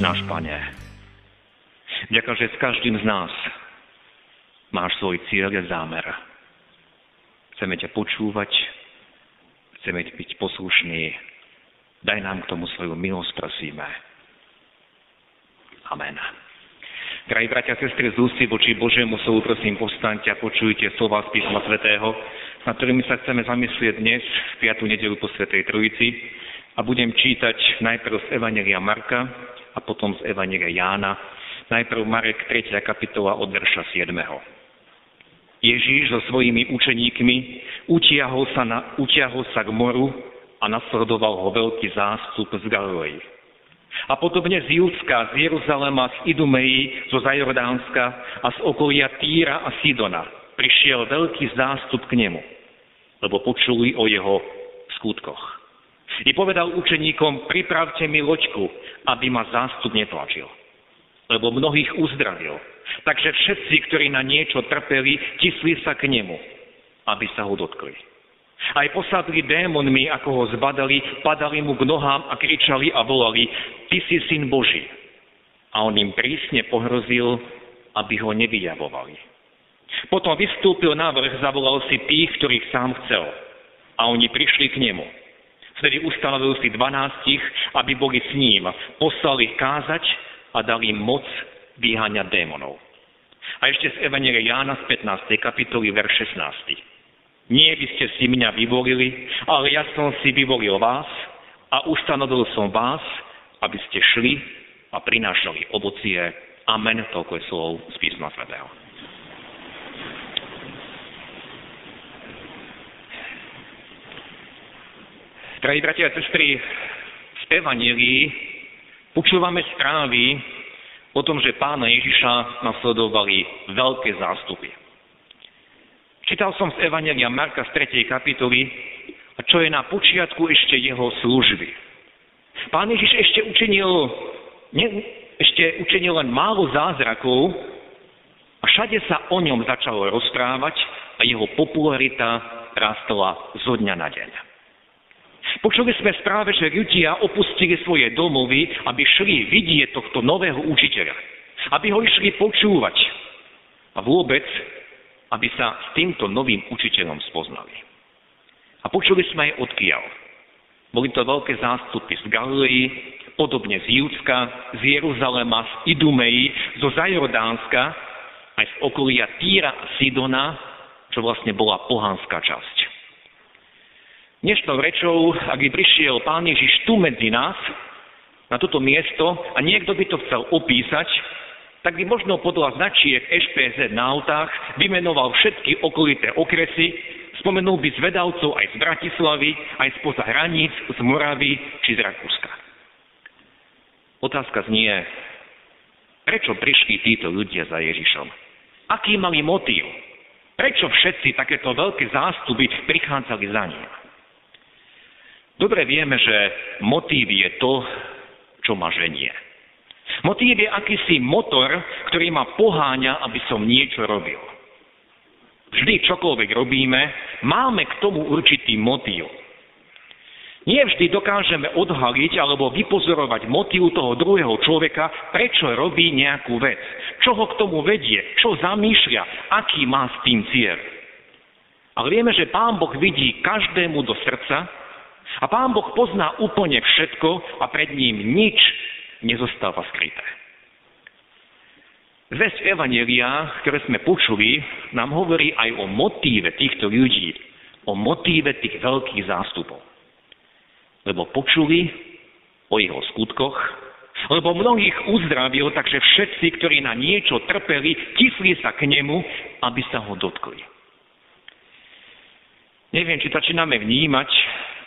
náš Pane. Ďakujem, že s každým z nás máš svoj cieľ a zámer. Chceme ťa počúvať, chceme byť poslušní. Daj nám k tomu svoju milosť, prosíme. Amen. Drahí bratia a sestry, z ústy voči Božiemu slovu, prosím, postaňte a počujte slova z písma svätého, na ktorými sa chceme zamyslieť dnes, v 5. nedelu po Svetej Trojici. A budem čítať najprv z Evangelia Marka, a potom z Evangelia Jána. Najprv Marek 3. kapitola od verša 7. Ježíš so svojimi učeníkmi utiahol sa, na, utiahol sa k moru a nasledoval ho veľký zástup z Galilei. A podobne z Júdska, z Jeruzalema, z Idumei, zo Zajordánska a z okolia Týra a Sidona prišiel veľký zástup k nemu, lebo počuli o jeho skutkoch. I povedal učeníkom, pripravte mi loďku, aby ma zástup netlačil. Lebo mnohých uzdravil. Takže všetci, ktorí na niečo trpeli, tisli sa k nemu, aby sa ho dotkli. Aj posadli démonmi, ako ho zbadali, padali mu k nohám a kričali a volali, ty si syn Boží. A on im prísne pohrozil, aby ho nevyjavovali. Potom vystúpil na vrch, zavolal si tých, ktorých sám chcel. A oni prišli k nemu. Vtedy ustanovil si dvanástich, aby boli s ním. Poslal ich kázať a dal im moc vyháňať démonov. A ešte z Evangelia Jána z 15. kapitoly, verš 16. Nie by ste si mňa vyvolili, ale ja som si vyvolil vás a ustanovil som vás, aby ste šli a prinášali ovocie. Amen. Toľko je slov z písma svätého. Drahí bratia a sestry, v Evangelii počúvame správy o tom, že pána Ježiša nasledovali veľké zástupy. Čítal som z Evangelia Marka z 3. kapitoly, čo je na počiatku ešte jeho služby. Pán Ježiš ešte učinil, ne, ešte učinil len málo zázrakov a všade sa o ňom začalo rozprávať a jeho popularita rástla zo dňa na deň. Počuli sme správe, že ľudia opustili svoje domovy, aby šli vidieť tohto nového učiteľa. Aby ho išli počúvať. A vôbec, aby sa s týmto novým učiteľom spoznali. A počuli sme aj odkiaľ. Boli to veľké zástupy z Galilei, podobne z Júdska, z Jeruzalema, z Idumei, zo Zajordánska, aj z okolia Týra a Sidona, čo vlastne bola pohanská časť. Dnešnou rečou, ak by prišiel Pán Ježiš tu medzi nás, na toto miesto a niekto by to chcel opísať, tak by možno podľa značiek HPZ na autách vymenoval všetky okolité okresy, spomenul by zvedavcov aj z Bratislavy, aj spoza hraníc, z Moravy či z Rakúska. Otázka znie, prečo prišli títo ľudia za Ježišom? Aký mali motív? Prečo všetci takéto veľké zástupy prichádzali za ním? Dobre vieme, že motív je to, čo ma ženie. Motív je akýsi motor, ktorý ma poháňa, aby som niečo robil. Vždy čokoľvek robíme, máme k tomu určitý motív. Nie vždy dokážeme odhaliť alebo vypozorovať motív toho druhého človeka, prečo robí nejakú vec. Čo ho k tomu vedie, čo zamýšľa, aký má s tým cieľ. Ale vieme, že Pán Boh vidí každému do srdca a Pán Boh pozná úplne všetko a pred ním nič nezostáva skryté. Zväzť Evanelia, ktoré sme počuli, nám hovorí aj o motíve týchto ľudí, o motíve tých veľkých zástupov. Lebo počuli o jeho skutkoch, lebo mnohých uzdravil, takže všetci, ktorí na niečo trpeli, tisli sa k nemu, aby sa ho dotkli. Neviem, či začíname vnímať,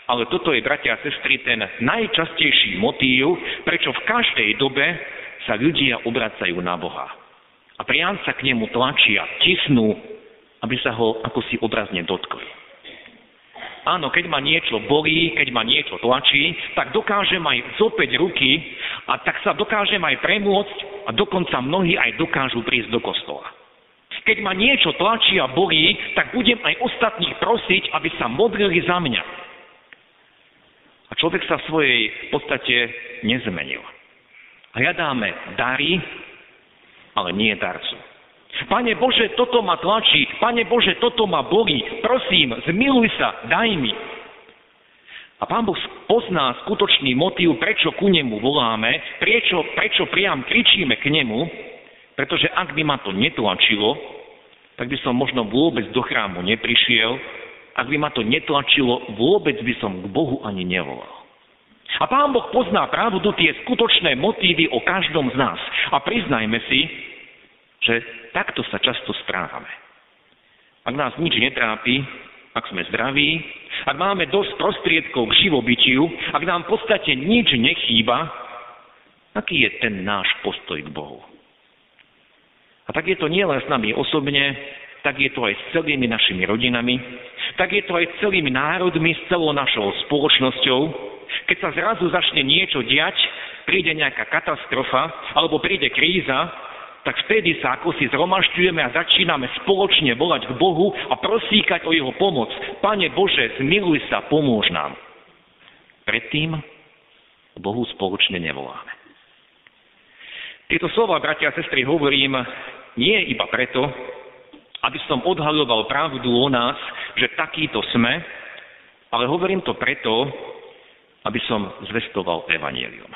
Ale toto je, bratia a sestry, ten najčastejší motív, prečo v každej dobe sa ľudia obracajú na Boha. A priam sa k nemu tlačia, tisnú, aby sa ho ako si obrazne dotkli. Áno, keď ma niečo bolí, keď ma niečo tlačí, tak dokážem aj zopäť ruky a tak sa dokážem aj premôcť a dokonca mnohí aj dokážu prísť do kostola. Keď ma niečo tlačí a bolí, tak budem aj ostatných prosiť, aby sa modlili za mňa. A človek sa v svojej podstate nezmenil. Hľadáme dary, ale nie darcu. Pane Bože, toto ma tlačí, Pane Bože, toto ma bolí, prosím, zmiluj sa, daj mi. A Pán Boh pozná skutočný motív, prečo ku nemu voláme, prečo, prečo priam kričíme k nemu, pretože ak by ma to netlačilo, tak by som možno vôbec do chrámu neprišiel, ak by ma to netlačilo, vôbec by som k Bohu ani nevolal. A Pán Boh pozná pravdu, tie skutočné motívy o každom z nás. A priznajme si, že takto sa často správame. Ak nás nič netrápi, ak sme zdraví, ak máme dosť prostriedkov k živobytiu, ak nám v podstate nič nechýba, aký je ten náš postoj k Bohu? A tak je to nielen s nami osobne, tak je to aj s celými našimi rodinami, tak je to aj celými národmi, s celou našou spoločnosťou. Keď sa zrazu začne niečo diať, príde nejaká katastrofa, alebo príde kríza, tak vtedy sa ako si zhromažďujeme a začíname spoločne volať k Bohu a prosíkať o Jeho pomoc. Pane Bože, zmiluj sa, pomôž nám. Predtým Bohu spoločne nevoláme. Tieto slova, bratia a sestry, hovorím nie iba preto, aby som odhaľoval pravdu o nás, že takýto sme, ale hovorím to preto, aby som zvestoval evanílium.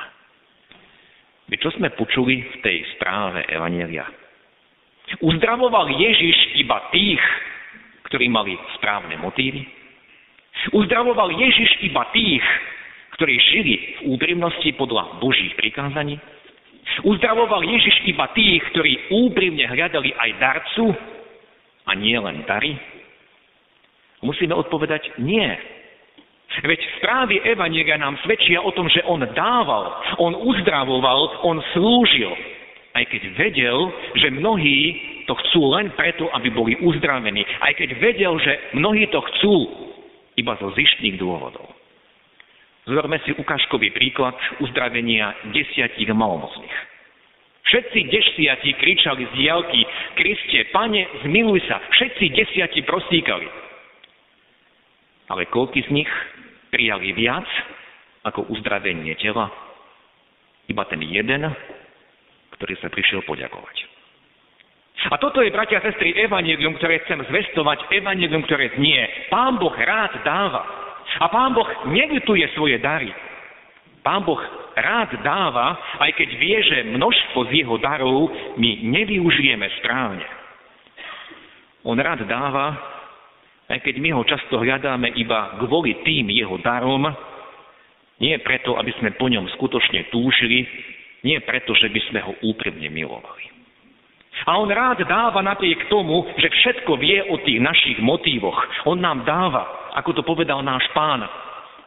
Veď čo sme počuli v tej správe Evanielia? Uzdravoval Ježiš iba tých, ktorí mali správne motívy? Uzdravoval Ježiš iba tých, ktorí žili v úprimnosti podľa Božích prikázaní? Uzdravoval Ježiš iba tých, ktorí úprimne hľadali aj darcu a nie len dary? Musíme odpovedať nie. Veď správy Evanielia nám svedčia o tom, že on dával, on uzdravoval, on slúžil. Aj keď vedel, že mnohí to chcú len preto, aby boli uzdravení. Aj keď vedel, že mnohí to chcú iba zo zištných dôvodov. Zvorme si ukážkový príklad uzdravenia desiatich malomocných. Všetci desiatí kričali z diálky, Kriste, pane, zmiluj sa. Všetci desiatí prostíkali. Ale koľky z nich prijali viac ako uzdravenie tela, iba ten jeden, ktorý sa prišiel poďakovať. A toto je, bratia a sestry, evanelium, ktoré chcem zvestovať, evanelium, ktoré znie. Pán Boh rád dáva. A Pán Boh nevytuje svoje dary. Pán Boh rád dáva, aj keď vie, že množstvo z jeho darov my nevyužijeme správne. On rád dáva, aj keď my ho často hľadáme iba kvôli tým jeho darom, nie preto, aby sme po ňom skutočne túžili, nie preto, že by sme ho úprimne milovali. A on rád dáva napriek tomu, že všetko vie o tých našich motívoch. On nám dáva, ako to povedal náš pán,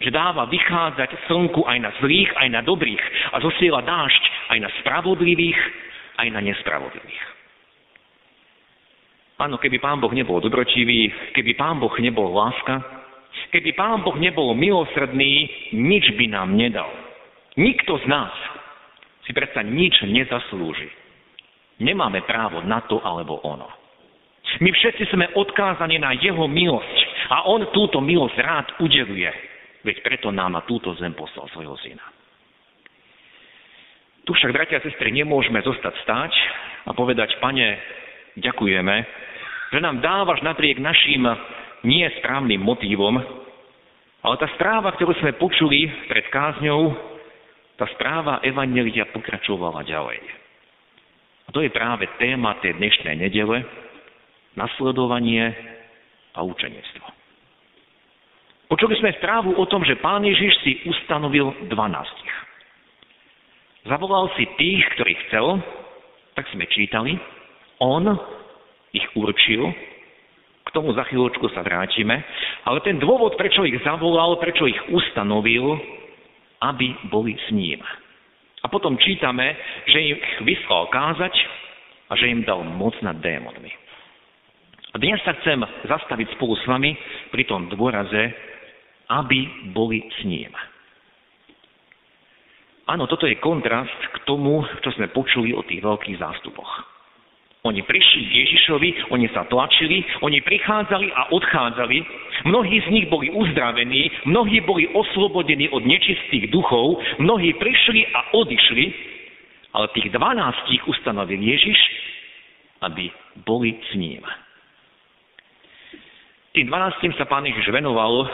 že dáva vychádzať slnku aj na zlých, aj na dobrých a zosiela dážď aj na spravodlivých, aj na nespravodlivých. Áno, keby Pán Boh nebol dobročivý, keby Pán Boh nebol láska, keby Pán Boh nebol milosrdný, nič by nám nedal. Nikto z nás si predsa nič nezaslúži. Nemáme právo na to alebo ono. My všetci sme odkázaní na Jeho milosť a On túto milosť rád udeluje. Veď preto nám na túto zem poslal svojho syna. Tu však, bratia a sestry, nemôžeme zostať stáť a povedať, pane, ďakujeme, že nám dávaš napriek našim nesprávnym motívom, ale tá správa, ktorú sme počuli pred kázňou, tá správa Evangelia pokračovala ďalej. A to je práve téma tej dnešnej nedele, nasledovanie a učenectvo. Počuli sme správu o tom, že pán Ježiš si ustanovil dvanástich. Zavolal si tých, ktorých chcel, tak sme čítali, on ich určil, K tomu za chvíľočku sa vrátime. Ale ten dôvod, prečo ich zavolal, prečo ich ustanovil, aby boli s ním. A potom čítame, že ich vyslal kázať a že im dal moc nad démonmi. A dnes sa chcem zastaviť spolu s vami pri tom dôraze, aby boli s ním. Áno, toto je kontrast k tomu, čo sme počuli o tých veľkých zástupoch. Oni prišli k Ježišovi, oni sa tlačili, oni prichádzali a odchádzali, mnohí z nich boli uzdravení, mnohí boli oslobodení od nečistých duchov, mnohí prišli a odišli, ale tých dvanástich ustanovil Ježiš, aby boli s ním. Tým dvanáctim sa pán Ježiš venoval,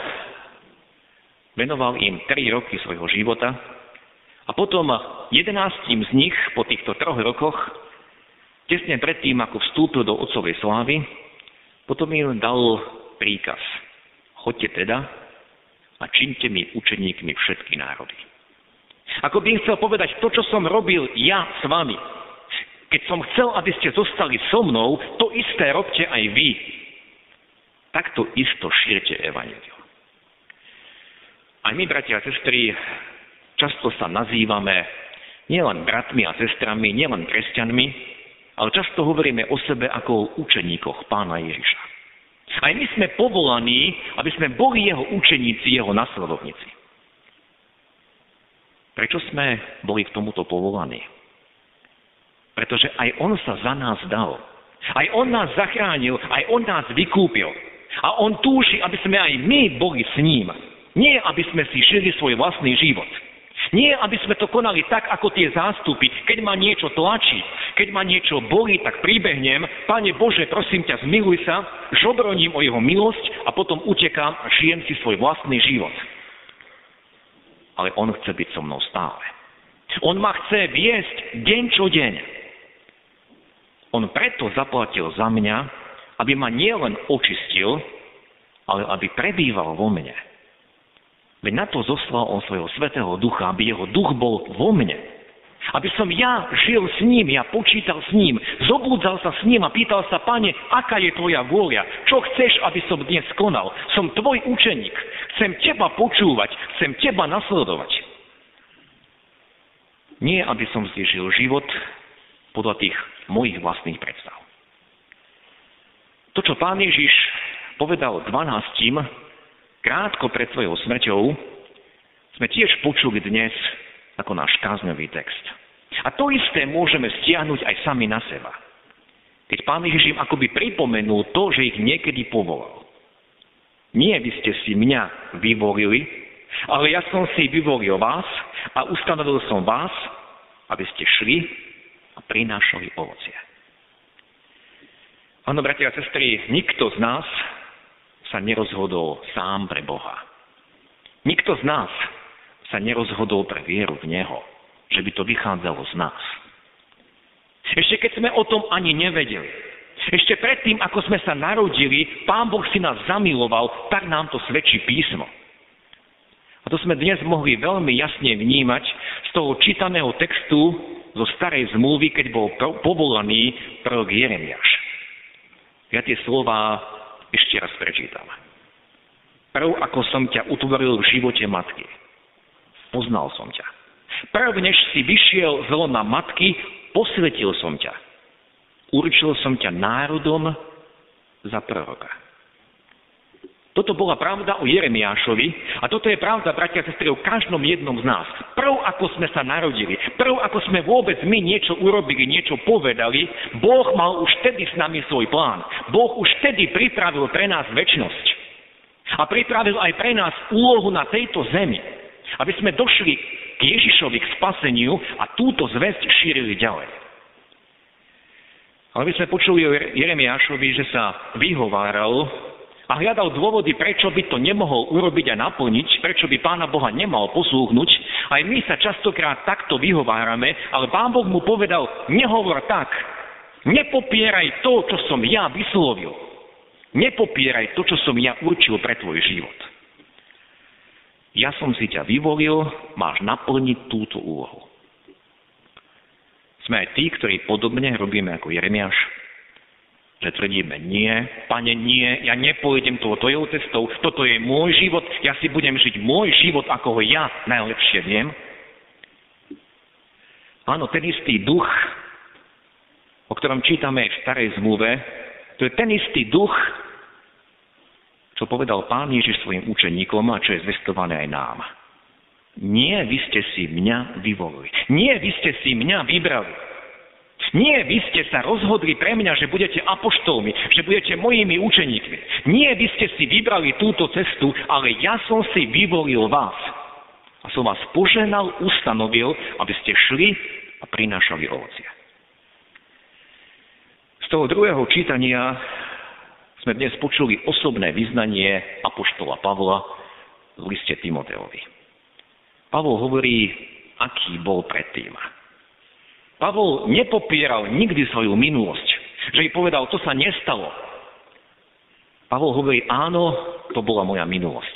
venoval im tri roky svojho života a potom jedenáctim z nich po týchto troch rokoch Tesne predtým, ako vstúpil do otcovej slávy, potom im dal príkaz. Choďte teda a činte mi učeníkmi všetky národy. Ako by im chcel povedať, to, čo som robil ja s vami, keď som chcel, aby ste zostali so mnou, to isté robte aj vy. Takto isto šírte evanelium. Aj my, bratia a sestry, často sa nazývame nielen bratmi a sestrami, nielen kresťanmi, ale často hovoríme o sebe ako o učeníkoch pána Ježiša. Aj my sme povolaní, aby sme boli jeho učeníci, jeho nasledovníci. Prečo sme boli k tomuto povolaní? Pretože aj on sa za nás dal. Aj on nás zachránil, aj on nás vykúpil. A on túži, aby sme aj my boli s ním. Nie, aby sme si žili svoj vlastný život. Nie, aby sme to konali tak, ako tie zástupy. Keď ma niečo tlačí, keď ma niečo bolí, tak príbehnem, Pane Bože, prosím ťa, zmiluj sa, žobroním o jeho milosť a potom utekám a žijem si svoj vlastný život. Ale on chce byť so mnou stále. On ma chce viesť deň čo deň. On preto zaplatil za mňa, aby ma nielen očistil, ale aby prebýval vo mne. Veď na to zoslal on svojho svetého ducha, aby jeho duch bol vo mne. Aby som ja žil s ním, ja počítal s ním, zobúdzal sa s ním a pýtal sa, pane, aká je tvoja vôľa? Čo chceš, aby som dnes konal? Som tvoj učeník. Chcem teba počúvať, chcem teba nasledovať. Nie, aby som si žil život podľa tých mojich vlastných predstav. To, čo pán Ježiš povedal dvanáctim, krátko pred svojou smrťou, sme tiež počuli dnes ako náš kázňový text. A to isté môžeme stiahnuť aj sami na seba. Keď pán Ježiš im akoby pripomenul to, že ich niekedy povolal. Nie vy ste si mňa vyvolili, ale ja som si vyvolil vás a ustanovil som vás, aby ste šli a prinášali ovocie. Áno, bratia a sestry, nikto z nás sa nerozhodol sám pre Boha. Nikto z nás sa nerozhodol pre vieru v Neho, že by to vychádzalo z nás. Ešte keď sme o tom ani nevedeli, ešte predtým, ako sme sa narodili, Pán Boh si nás zamiloval, tak nám to svedčí písmo. A to sme dnes mohli veľmi jasne vnímať z toho čítaného textu zo starej zmluvy, keď bol povolaný prorok Jeremiáš. Ja tie slova ešte raz prečítam. Prv, ako som ťa utvoril v živote matky, poznal som ťa. Prv, než si vyšiel z lona matky, posvetil som ťa. Určil som ťa národom za proroka. Toto bola pravda o Jeremiášovi a toto je pravda, bratia a sestry, o každom jednom z nás. Prv, ako sme sa narodili, prv, ako sme vôbec my niečo urobili, niečo povedali, Boh mal už vtedy s nami svoj plán. Boh už vtedy pripravil pre nás väčnosť. A pripravil aj pre nás úlohu na tejto zemi. Aby sme došli k Ježišovi, k spaseniu a túto zväzť šírili ďalej. Ale by sme počuli o Jeremiášovi, že sa vyhováral a hľadal dôvody, prečo by to nemohol urobiť a naplniť, prečo by Pána Boha nemal poslúchnuť. Aj my sa častokrát takto vyhovárame, ale Pán Boh mu povedal, nehovor tak, nepopieraj to, čo som ja vyslovil. Nepopieraj to, čo som ja určil pre tvoj život. Ja som si ťa vyvolil, máš naplniť túto úlohu. Sme aj tí, ktorí podobne robíme ako Jeremiáš. Že tvrdíme, nie, pane, nie, ja nepôjdem toho tvojou cestou, toto je môj život, ja si budem žiť môj život, ako ho ja najlepšie viem. Áno, ten istý duch, o ktorom čítame v starej zmluve, to je ten istý duch, čo povedal pán Ježiš svojim učeníkom a čo je zvestované aj nám. Nie, vy ste si mňa vyvolili. Nie, vy ste si mňa vybrali. Nie, vy ste sa rozhodli pre mňa, že budete apoštolmi, že budete mojimi učeníkmi. Nie, vy ste si vybrali túto cestu, ale ja som si vyvolil vás. A som vás poženal, ustanovil, aby ste šli a prinášali ovocie. Z toho druhého čítania sme dnes počuli osobné vyznanie apoštola Pavla v liste Timoteovi. Pavol hovorí, aký bol predtým. Pavol nepopieral nikdy svoju minulosť, že jej povedal, to sa nestalo. Pavol hovorí, áno, to bola moja minulosť.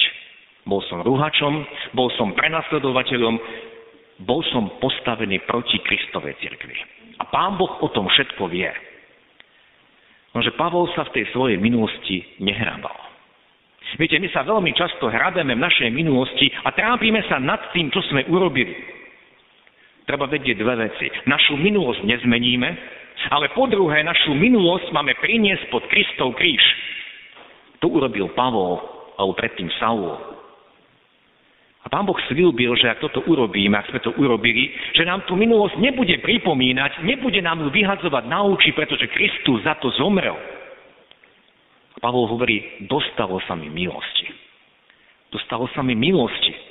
Bol som rúhačom, bol som prenasledovateľom, bol som postavený proti Kristovej cirkvi. A pán Boh o tom všetko vie. Nože Pavol sa v tej svojej minulosti nehrabal. Viete, my sa veľmi často hrabeme v našej minulosti a trápime sa nad tým, čo sme urobili treba vedieť dve veci. Našu minulosť nezmeníme, ale po druhé, našu minulosť máme priniesť pod Kristov kríž. To urobil Pavol, alebo predtým Saul. A pán Boh slúbil, že ak toto urobíme, ak sme to urobili, že nám tú minulosť nebude pripomínať, nebude nám ju vyhadzovať na oči, pretože Kristus za to zomrel. A Pavol hovorí, dostalo sa mi milosti. Dostalo sa mi milosti.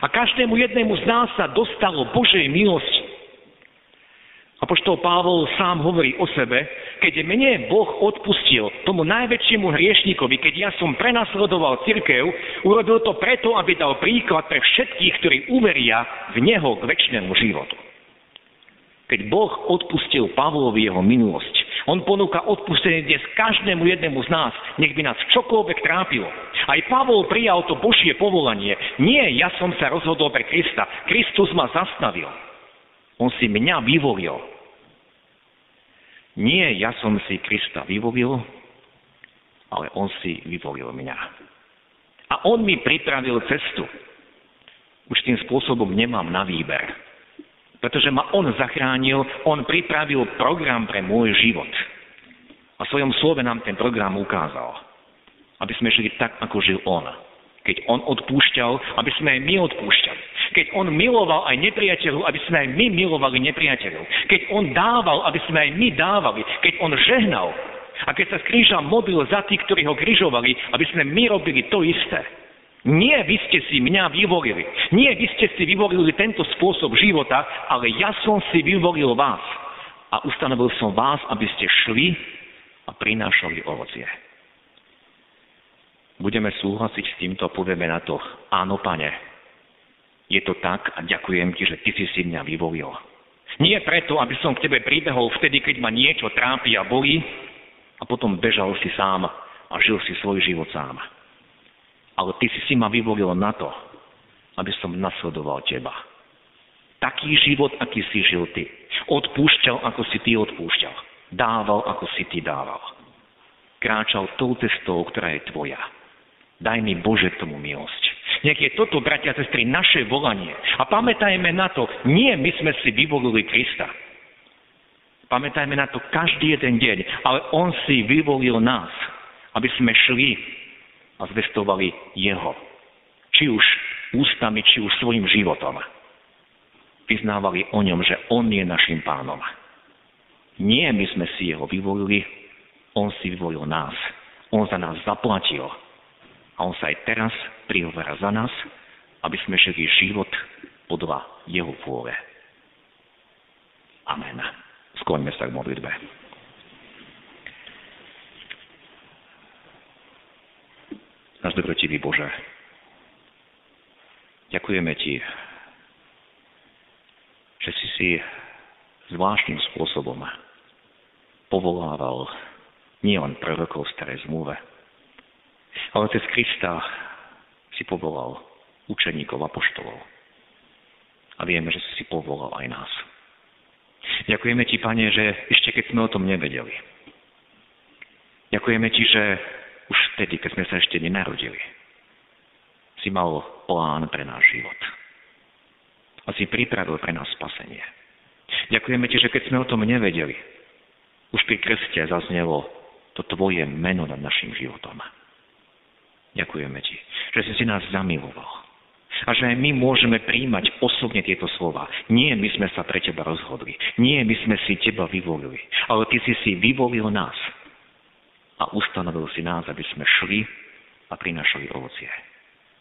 A každému jednému z nás sa dostalo Božej milosti. A poštol Pavol sám hovorí o sebe, keď mne Boh odpustil tomu najväčšiemu hriešnikovi, keď ja som prenasledoval cirkev, urobil to preto, aby dal príklad pre všetkých, ktorí uveria v Neho k väčšnému životu. Keď Boh odpustil Pavlovi jeho minulosť, on ponúka odpustenie dnes každému jednému z nás, nech by nás čokoľvek trápilo. Aj Pavol prijal to Božie povolanie. Nie, ja som sa rozhodol pre Krista. Kristus ma zastavil. On si mňa vyvolil. Nie, ja som si Krista vyvolil, ale on si vyvolil mňa. A on mi pripravil cestu. Už tým spôsobom nemám na výber. Pretože ma on zachránil, on pripravil program pre môj život. A svojom slove nám ten program ukázal aby sme žili tak, ako žil On. Keď On odpúšťal, aby sme aj my odpúšťali. Keď On miloval aj nepriateľov, aby sme aj my milovali nepriateľov. Keď On dával, aby sme aj my dávali. Keď On žehnal, a keď sa z kríža modlil za tých, ktorí ho križovali, aby sme my robili to isté. Nie vy ste si mňa vyvolili. Nie vy ste si vyvolili tento spôsob života, ale ja som si vyvolil vás. A ustanovil som vás, aby ste šli a prinášali ovocie budeme súhlasiť s týmto a povieme na to, áno, pane, je to tak a ďakujem ti, že ty si si mňa vyvolil. Nie preto, aby som k tebe pribehol vtedy, keď ma niečo trápi a bolí a potom bežal si sám a žil si svoj život sám. Ale ty si si ma vyvolil na to, aby som nasledoval teba. Taký život, aký si žil ty. Odpúšťal, ako si ty odpúšťal. Dával, ako si ty dával. Kráčal tou cestou, ktorá je tvoja. Daj mi Bože tomu milosť. Nech je toto, bratia a sestry, naše volanie. A pamätajme na to, nie my sme si vyvolili Krista. Pamätajme na to každý jeden deň, ale On si vyvolil nás, aby sme šli a zvestovali Jeho. Či už ústami, či už svojim životom. Vyznávali o ňom, že On je našim pánom. Nie my sme si Jeho vyvolili, On si vyvolil nás. On za nás zaplatil a on sa aj teraz prihovára za nás, aby sme žili život podľa jeho vôle. Amen. Skloňme sa k modlitbe. Náš dobrotivý Bože, ďakujeme Ti, že si si zvláštnym spôsobom povolával nielen prorokov starej zmluve, ale cez Krista si povolal učeníkov a poštolov. A vieme, že si povolal aj nás. Ďakujeme Ti, Pane, že ešte keď sme o tom nevedeli, Ďakujeme Ti, že vtedy, keď sme sa ešte nenarodili, si mal plán pre náš život. A si pripravil pre nás spasenie. Ďakujeme Ti, že keď sme o tom nevedeli, už pri krste zaznelo to Tvoje meno nad našim životom. Ďakujeme Ti, že si si nás zamiloval. A že aj my môžeme príjmať osobne tieto slova. Nie my sme sa pre Teba rozhodli. Nie my sme si Teba vyvolili. Ale Ty si si vyvolil nás a ustanovil si nás, aby sme šli a prinašali ovocie.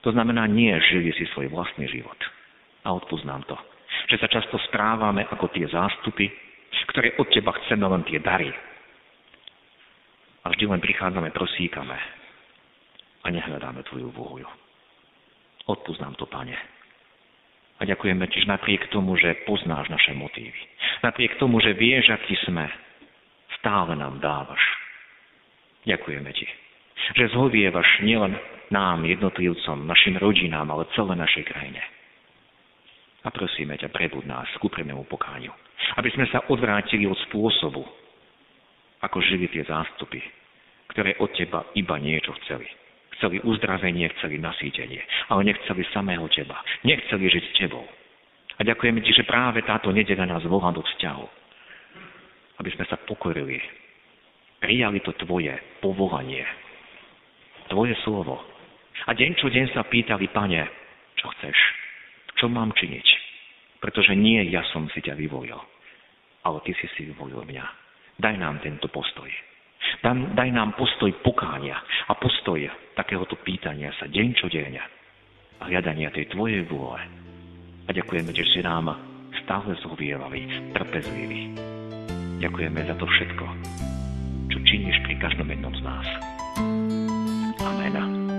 To znamená, nie žili si svoj vlastný život. A odpúsť nám to. Že sa často správame ako tie zástupy, ktoré od teba chceme len tie dary. A vždy len prichádzame, prosíkame a nehľadáme tvoju vôľu. Odpúsť nám to, pane. A ďakujeme ti, že napriek tomu, že poznáš naše motívy, napriek tomu, že vieš, aký sme, stále nám dávaš Ďakujeme Ti, že zhovievaš nielen nám, jednotlivcom, našim rodinám, ale celé našej krajine. A prosíme ťa, prebud nás k úprimnému pokániu. Aby sme sa odvrátili od spôsobu, ako žili tie zástupy, ktoré od teba iba niečo chceli. Chceli uzdravenie, chceli nasýtenie, ale nechceli samého teba. Nechceli žiť s tebou. A ďakujeme ti, že práve táto nedela nás volá do vzťahu. Aby sme sa pokorili prijali to tvoje povolanie, tvoje slovo. A deň čo deň sa pýtali, pane, čo chceš, čo mám činiť. Pretože nie ja som si ťa vyvolil, ale ty si si vyvolil mňa. Daj nám tento postoj. Daj, nám postoj pokánia a postoj takéhoto pýtania sa deň čo deň a hľadania tej tvojej vôle. A ďakujeme, že si nám stále zhovievali, trpezliví. Ďakujeme za to všetko čo činíš pri každom jednom z nás. Amen.